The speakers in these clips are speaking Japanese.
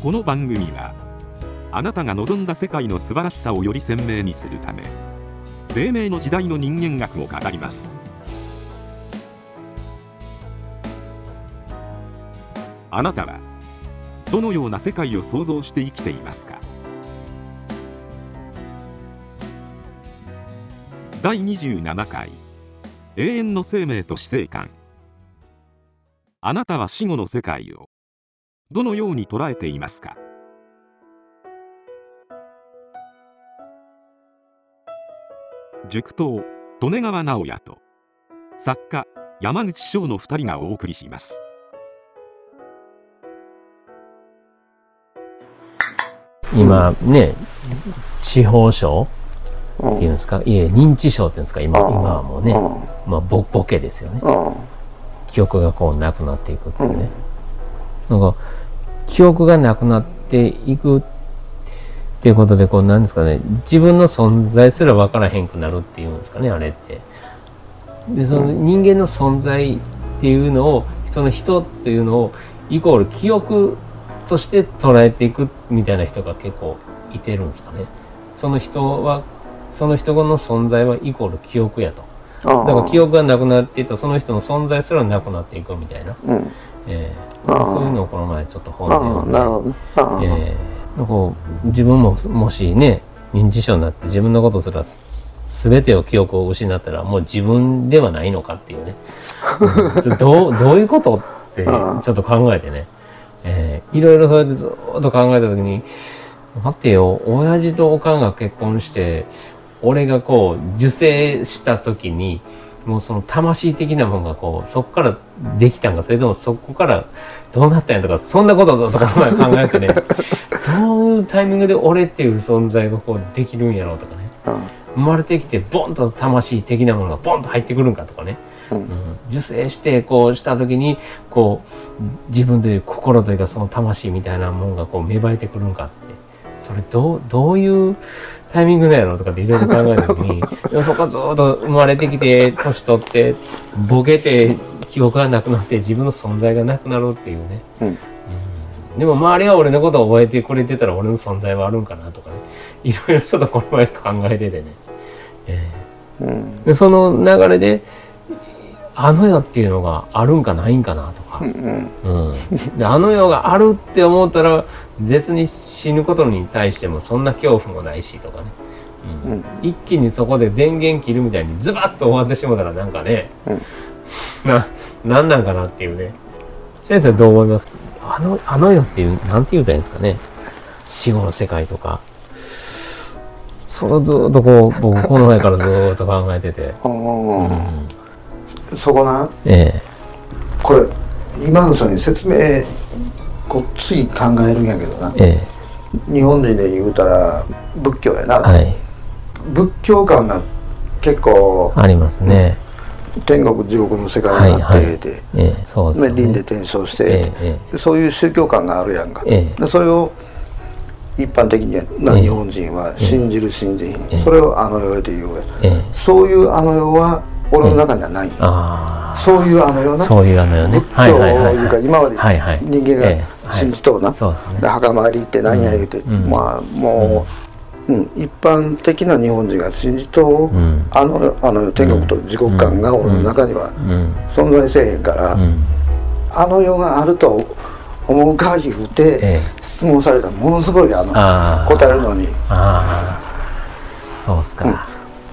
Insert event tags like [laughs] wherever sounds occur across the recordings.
この番組はあなたが望んだ世界の素晴らしさをより鮮明にするため黎明の時代の人間学を語ります。あなたはどのような世界を想像して生きていますか？第27回永遠の生命と死生観。あなたは死後の世界をどのように捉えていますか？塾頭利根川直也と作家山口翔の2人がお送りします。今ね地方症っていうんですか、いえ認知症っていうんですか？今,、今はもうね、まあ、ボボケですよね、記憶がこうなくなっていくっていうね、なんか記憶がなくなっていくっていうことでこうなんですかね。自分の存在すら分からへんくなるっていうんですかねあれって。でその人間の存在っていうのをその人っていうのをイコール記憶として捉えていくみたいな人が結構いてるんですかね。その人はその人の存在はイコール記憶やとだから記憶がなくなっていったその人の存在すらなくなっていくみたいな、うん。えー、そういうのをこの前ちょっと本で読んでなるほど。ねああえー、こう自分ももしね認知症になって自分のことすらす全てを記憶を失ったらもう自分ではないのかっていうね。うん。どう [laughs] どういうことってちょっと考えてね、えー。いろいろそうやってずっと考えた時に待ってよ親父とおかんが結婚して俺がこう受精した時にもうその魂的なものがこうそこからできたんかそれともそこからどうなったんやとかそんなこととか考えてね [laughs] どういうタイミングで俺っていう存在がこうできるんやろうとかね。生まれてきてボンと魂的なものがボンと入ってくるんかとかね、うん。うん。受精してこうした時にこう自分という心というかその魂みたいなものがこう芽生えてくるんかって。それどうどういうタイミングなんやろうとかっていろいろ考えた時に [laughs] でもそこはずっと生まれてきて年取ってボケて記憶がなくなって自分の存在がなくなるっていうね、うん。うん。でも周りは俺のことを覚えてくれてたら俺の存在はあるんかなとかね。いろいろちょっとこの前考えててね、えうん。ーでその流れであの世っていうのがあるんかないんかなとか、うん。うん、であの世があるって思ったら絶に死ぬことに対してもそんな恐怖もないしとかね、うん。うん。一気にそこで電源切るみたいにズバッと終わってしもたらなんかね、うん。[laughs] ななんなんかなっていうね。先生どう思います？かあのあの世っていうなんて言うたらいいんですかね。死後の世界とか。それをずっとこう僕この前からずっと考えてて、あうん。あそこな。ええ。これ今の人に説明こっつい考えるんやけどな。え日本人で言うたら仏教やな、えはい。仏教観が結構ありますね、天国地獄の世界があって、はいはい。でええそうですね。ね輪廻転生して、ええでそういう宗教観があるやんか、えそれを一般的なええ。日本人は信じる信じそれをあの世へというええ。そういうあの世は俺の中にはない、あそういうあの世あなそういうあのよね。仏教いうか今まで人間ええ。が信じとうな、墓参り行って何や言うて、うん。まあもう、うん。一般的な日本人が信じとう、ん。あのあの天国と地獄観が俺の中にはうん。存在せえへんから、うん。あの世があると思う限りで、ええ。質問されたらものすごいあの答えるのに。そうっすか、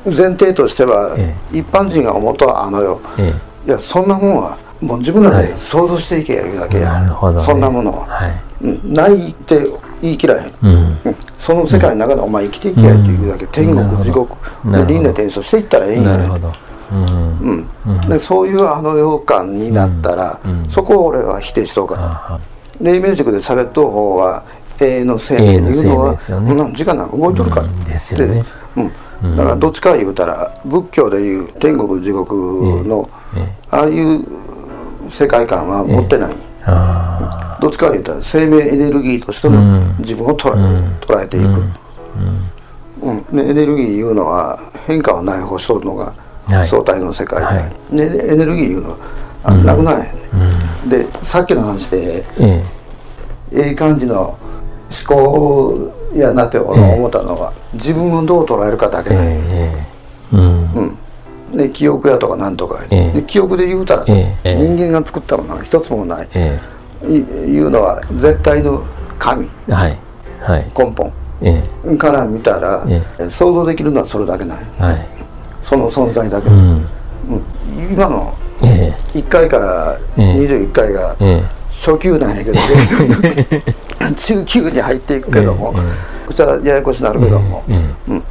前提としては、え一般人が思うとあの世えいやそんなもんはもう自分らで想像していけやいうだけえや、ね、そんなものは、はい。うん。ないって言い切らへん、うん。うんその世界の中でお前生きていけやっていうだけ、天国地獄輪廻転生していったらええんや。なるほど。うん。でそういうあの世感になったら、うん。そこを俺は否定しとうかな、あ黎明塾で喋っとう方は永遠の生命いうのはね。そんな時間なんか動いとるから、うん。ですよねうん。うん。だからどっちか言うたら仏教でいう天国地獄の、ええああいう世界観は持ってない、あどっちか言うたら生命エネルギーとしてのうん。自分を捉捉えていく、うん。ねエネルギーいうのは変化はない方しとるのがはい。相対の世界で、はい。ねエネルギーいうのはあなくならへんね、うん。でさっきの話でえええ感じの考やなって俺は思ったのは、自分をどう捉えるかだけだ、ええうん。で記憶やとかなんとか、ええ。で記憶で言うたら、ええ人間が作ったものが一つもない、えいいうのは絶対の神。えはい。はい。根本。えから見たら、え想像できるのはそれだけない。えはい。その存在だけ、うん。うん。今のえ1回からええ。21回がええ。初級なんやけど、[laughs] 中級に入っていくけども、ええこちらややこしになるけども、ええ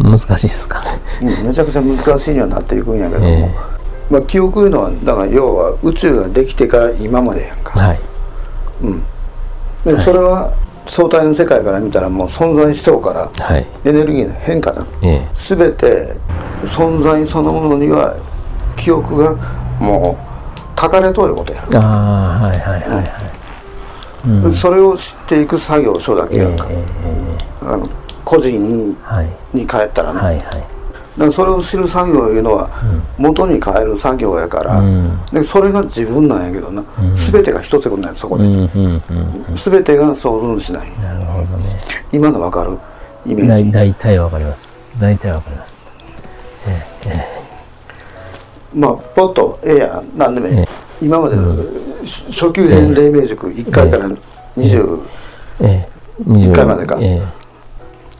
難しいっすかね。うんめちゃくちゃ難しいにはなっていくんやけども、えまあ、記憶いうのはだから要は宇宙ができてから今までやんか、はい。でそれは相対の世界から見たらもう存在しとうからはい。エネルギーの変化だええ。全て存在そのものには記憶がもう書かれとることや、ああはいはいはいはいそれを知っていく作業書だけええやんか、えあの個人えはいに帰ったらね、はいはい。だからそれを知る作業いうのは元に変える作業やから、うん。でそれが自分なんやけどな、全てが一つことなんやそこで、うんうんうん全てが想像しない。なるほどね。今の分かる？イメだージ。い大体わかります。大体わかります。まあポッとええやん何でもええ、ええ。今までの初級編黎明塾1回から20、え。え一回までか。ええ。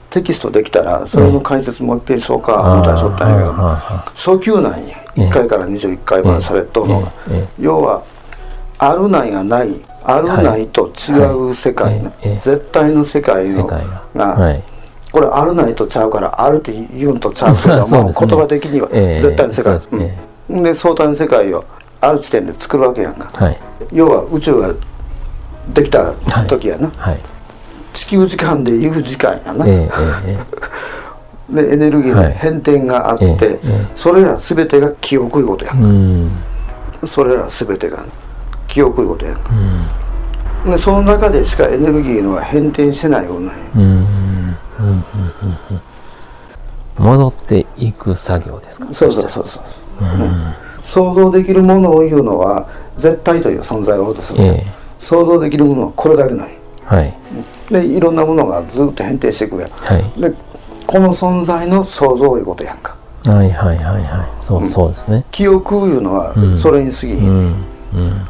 テキストできたらそれの解説もう一遍しようかみたいなしょったんやけど初級なんや。ええ。1回から21回まで喋っとんの。が、要はあるないがないあるないと違う世界の、絶対の世界のがはい。これあるないとちゃうからあるって言うんとちゃうけど [laughs] そうも、です。ね言葉的にはええ。絶対の世界、そうで相対の世界をある地点で作るわけやんか。はい要は宇宙ができた時やな、はい。地球時間でいう時間やな、ええええ [laughs] でエネルギーのはい。変転があって、ええええ。それら全てが記憶いうことやんえうん。それら全てが記憶いうことやんか。うん。でその中でしかエネルギーのは変転してないような。戻っていく作業ですか？そうそうそうそう、うん想像できるものを言うのは絶対という存在を落とする、ええ。想像できるものはこれだけない。はい。でいろんなものがずっと変転していくやん。はい。でこの存在の想像いうことやんか。はいはいはいはい。そうそうですね。記憶いうのはうん。それに過ぎひん、うんうん。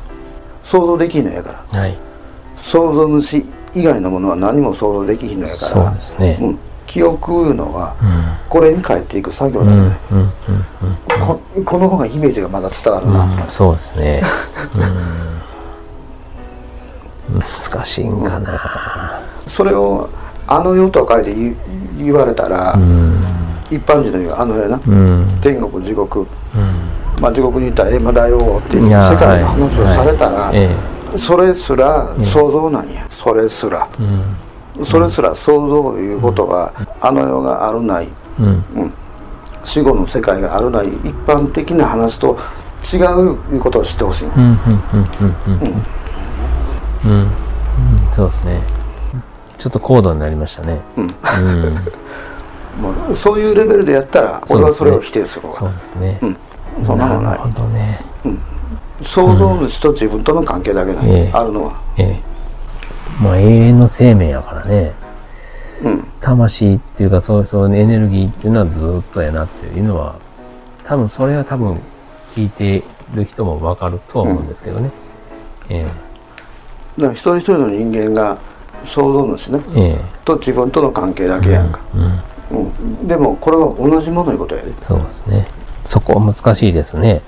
想像できひんのやから。はい。想像主以外のものは何も想像できひんのやから。そうですね。うん、記憶いうのはうん。これに返っていく作業だうんけだ、うんうん。ここの方がイメージがまだ伝わるな、うんそうですね。うん。難しいんかな。それを「あの世」と書いて言言われたら、うん。一般人の言う「あの世な」うん。天国地獄、うん。まあ、地獄にいたら「えまだよ」っていう世界の話をはいされたら、それすら想像なんや、それすら、うんそれすら想像いうことは、あの世があるない。うん。死後の世界があるない。一般的な話と違ういうことを知ってほしい、うんうんうんうんうんうん。うん。そうですね。ちょっと高度になりましたね。うん。うん。[laughs] もうそういうレベルでやったら俺はそれを否定するわ。そうですね。うん。そんなもんなないるほどね。想像主と自分との関係だけだ、ええ。あるのは。ええまあ永遠の生命やからね。うん。魂っていうかそうそうエネルギーっていうのはずっとやなっていうのは多分それは多分聞いてる人もわかるとは思うんですけどね、えだから一人一人の人間が想像主ねええ。と自分との関係だけやんか、えうん。うん。でもこれは同じものいうことやでそうですね。そこは難しいですね。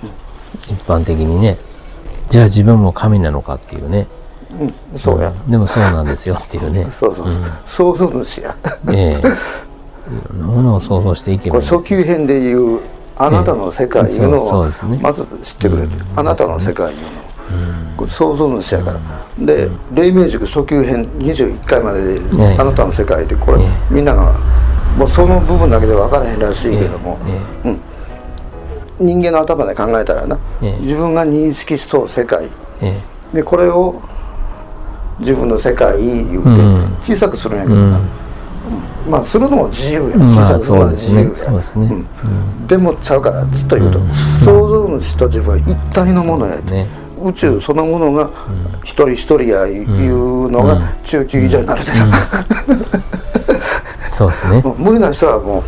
一般的にね。じゃあ自分も神なのかっていうねうん。そうや、んでもそうなんですよっていうね。そうそうそう、想像主やええいろん。なものを想像していけばいいんですこれ初級編でいうあなたの世界いうのそうそうをまず知ってくれて、あなたの世界いうのを、これ想像主やから、で黎明塾初級編21回までで、ええあなたの世界でこれ、えみんながもうその部分だけで分からへんらしいけども、え人間の頭で考えたらな、ええ自分が認識しとう世界。ええでこれを自分の世界言うてうん。小さくするんやけどな、うん。まあするのも自由や、小さくするのは自由や、でもちゃうからずっと言うと、うん。想像主と自分は一体のものや宇宙そのものが一人一人やいうのが中級以上になるでさ、[laughs] そうですね。無理な人はもう、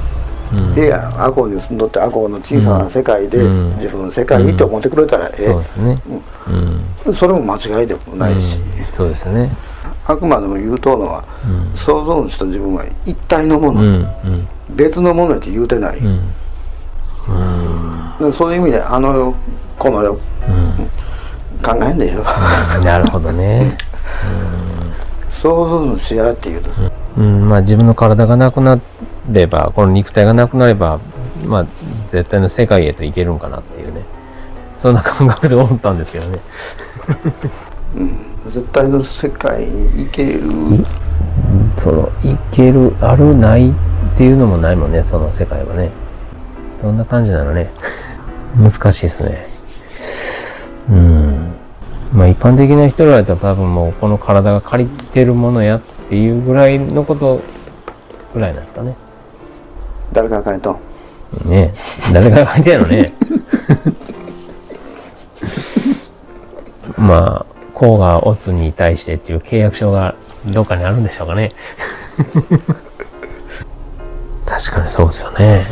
ええやん赤穂に住んどって赤穂の小さな世界でうん。自分の世界にって思ってくれたらえそうですね。うん。えそれも間違いでもないし、そうですね。あくまでも言うとうのは、創造主と自分は一体のもの、うんうん。別のものやって言うてない、うん。でそういう意味であの世この世、考えんでよなるほどね。創造主やっていうと、うん。まあ自分の体がなくなればこの肉体がなくなればまあ絶対の世界へと行けるんかなっていうね。そんな感覚で思ったんですけどね絶対の世界に行ける、その行けるあるないっていうのもないもんねその世界はね。どんな感じなのね。[laughs] 難しいですね。うん。まあ一般的な人らだったら多分もうこの体が借りてるものやっていうぐらいのことぐらいなんですかね。誰かが書いとんねえ。誰が書いてんのね。[laughs] まあ甲がオツに対してっていう契約書がどっかにあるんでしょうかね。[laughs] 確かにそうですよね。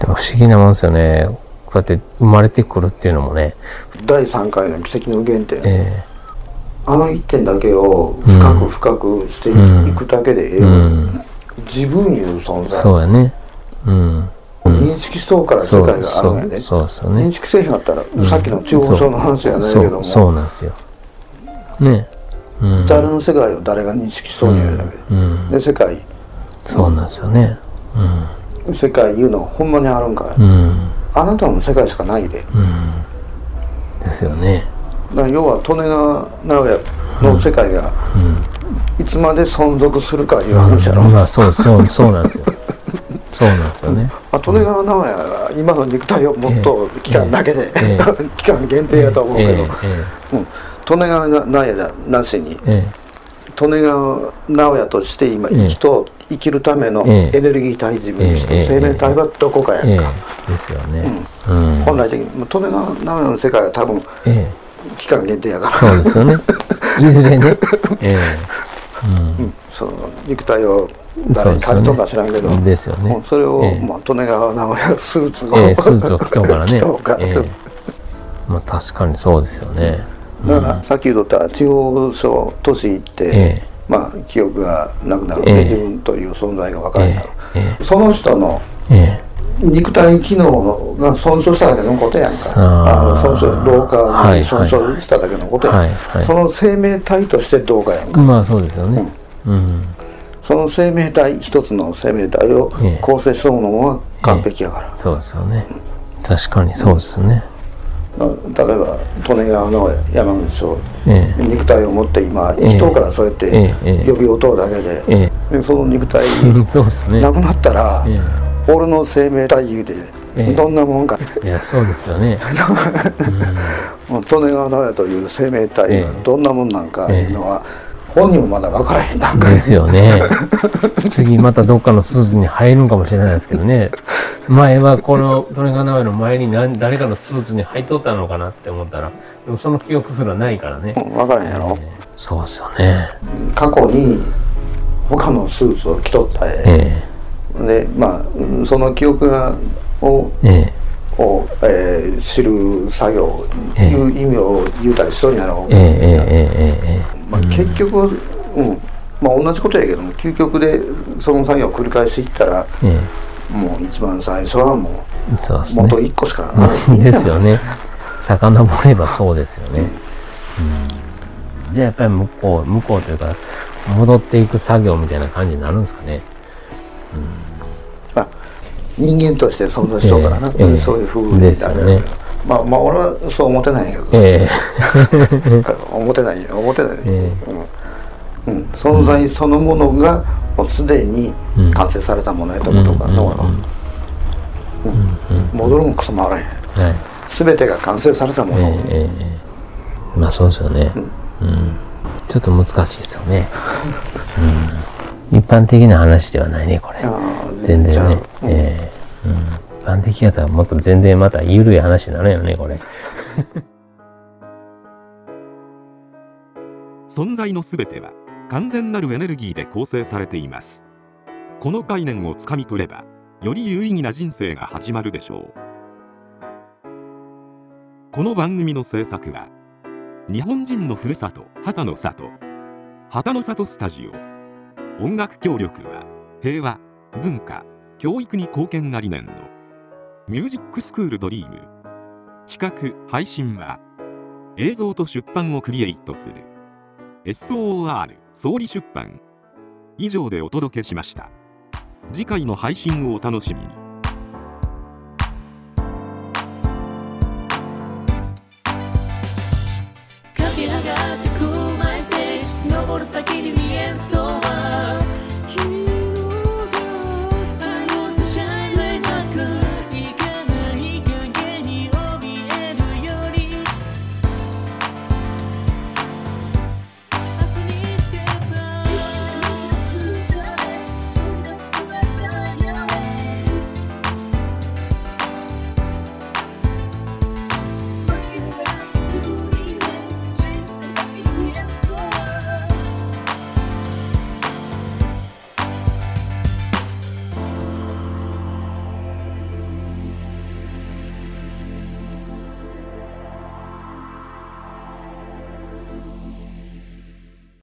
でも不思議なもんですよね。こうやって生まれてくるっていうのもね。第3回の奇跡の原点、えあの一点だけを深く深くしていくだけでえええうわん。自分いう存在。そうやね。うん認識しとうから世そう界があるんやで、そうそうね。認識せえへんかったら、さっきの中央症の話やないけども。そうそうなんですよ。ね。うん。誰の世界を誰が認識しとんやだけ。で、うん。で世界。そうなんですよね。世界いうのほんまにあるんかい、うん。うんあなたの世界しかないで。うん。ですよね。だから要は利根川直哉の世界がいつまで存続するかいう話やろ、まあそうそうそうなんですよそうなんですよね。あ利根川直哉が今の肉体をもっと期間だけで、え [laughs] 期間限定やと思うけど、ええうん、利根川直哉なしにえ利根川直哉として今生きと、生きるためのええ。エネルギー体自分としてええ生命体はどこかやんえか、えですよね。うん。本来的に利根川直哉の世界は多分ええ。期間限定やから。そうですよね。いずれね。[laughs] えうん。その肉体を誰に借りとんか知らんけど、えですよね。もうそれを、ええ。まあ、利根川直哉スーツを、ええスーツを着とうからね。着とうから。ええ。まあ確かにそうですよね。だからさっき言うとった地方省都市行って、ええ。まあ記憶がなくなる、ええ。自分という存在が分からなくなる、え。その人のええ。肉体機能が損傷しただけのことやんか。あ。ーの損傷老化に損傷しただけのことやん、はいはい。その生命体としてどうかやんか。えまあそうですよね。うんその生命体一つの生命体をええ。構成したものは完璧やから、そうですよね。確かにそうですね。だ例えば利根川の山口町ええ。肉体を持って今生きとうからそうやってええ。ええ。呼び音だけで、えでその肉体えそうですねなくなったら、え俺の生命体言うて、ええ。どんなもんか。えいやそうですよね。[laughs] 利根川直哉という生命体がええ。どんなもんなんかいうのは、本人もまだ分からへんなんかですよね。[laughs] 次またどっかのスーツに入るんかもしれないですけどね。前はこの利根川名前の前に何誰かのスーツに入っとったのかなって思ったらでもその記憶すらないからね。分からへんやろ、そうですよね。過去に他のスーツを着とった絵、えでまあうんその記憶がをええ。を、えー知る作業ええ。いう意味を言うたりしとんやろ。うえええええええまあ、結局、うん。まあ、同じことやけども究極でその作業を繰り返していったらええもう一番最初はもう元ね。1個しかある [laughs] ですよね。遡ればそうですよね、うん、じゃあやっぱり向こう向こうというか戻っていく作業みたいな感じになるんですかね。まあ、人間として存在しとうからな、ええ。ええそういうふうにですよねまあまあ俺はそう思ってないんやけど、え [laughs] 思ってない思ってない、えうん。うん、存在そのものがもうすでに完成されたものやと思うとからな、俺は、うん。戻るもクソもあらへん。えはい。全てが完成されたもの、ええええええ。まあそうですよね、うん。ちょっと難しいですよね、うん、一般的な話ではないねこれ。全然ね。ええ。うん、一般的やったらもっと全然また緩い話になるよねこれ。[laughs] 存在のすべては完全なるエネルギーで構成されています。この概念をつかみ取ればより有意義な人生が始まるでしょう。この番組の制作は日本人のふるさと旗の里旗の里スタジオ。音楽協力は平和文化教育に貢献が理念のミュージックスクールドリーム。企画配信は映像と出版をクリエイトする。SOR 総理出版。以上でお届けしました。次回の配信をお楽しみに。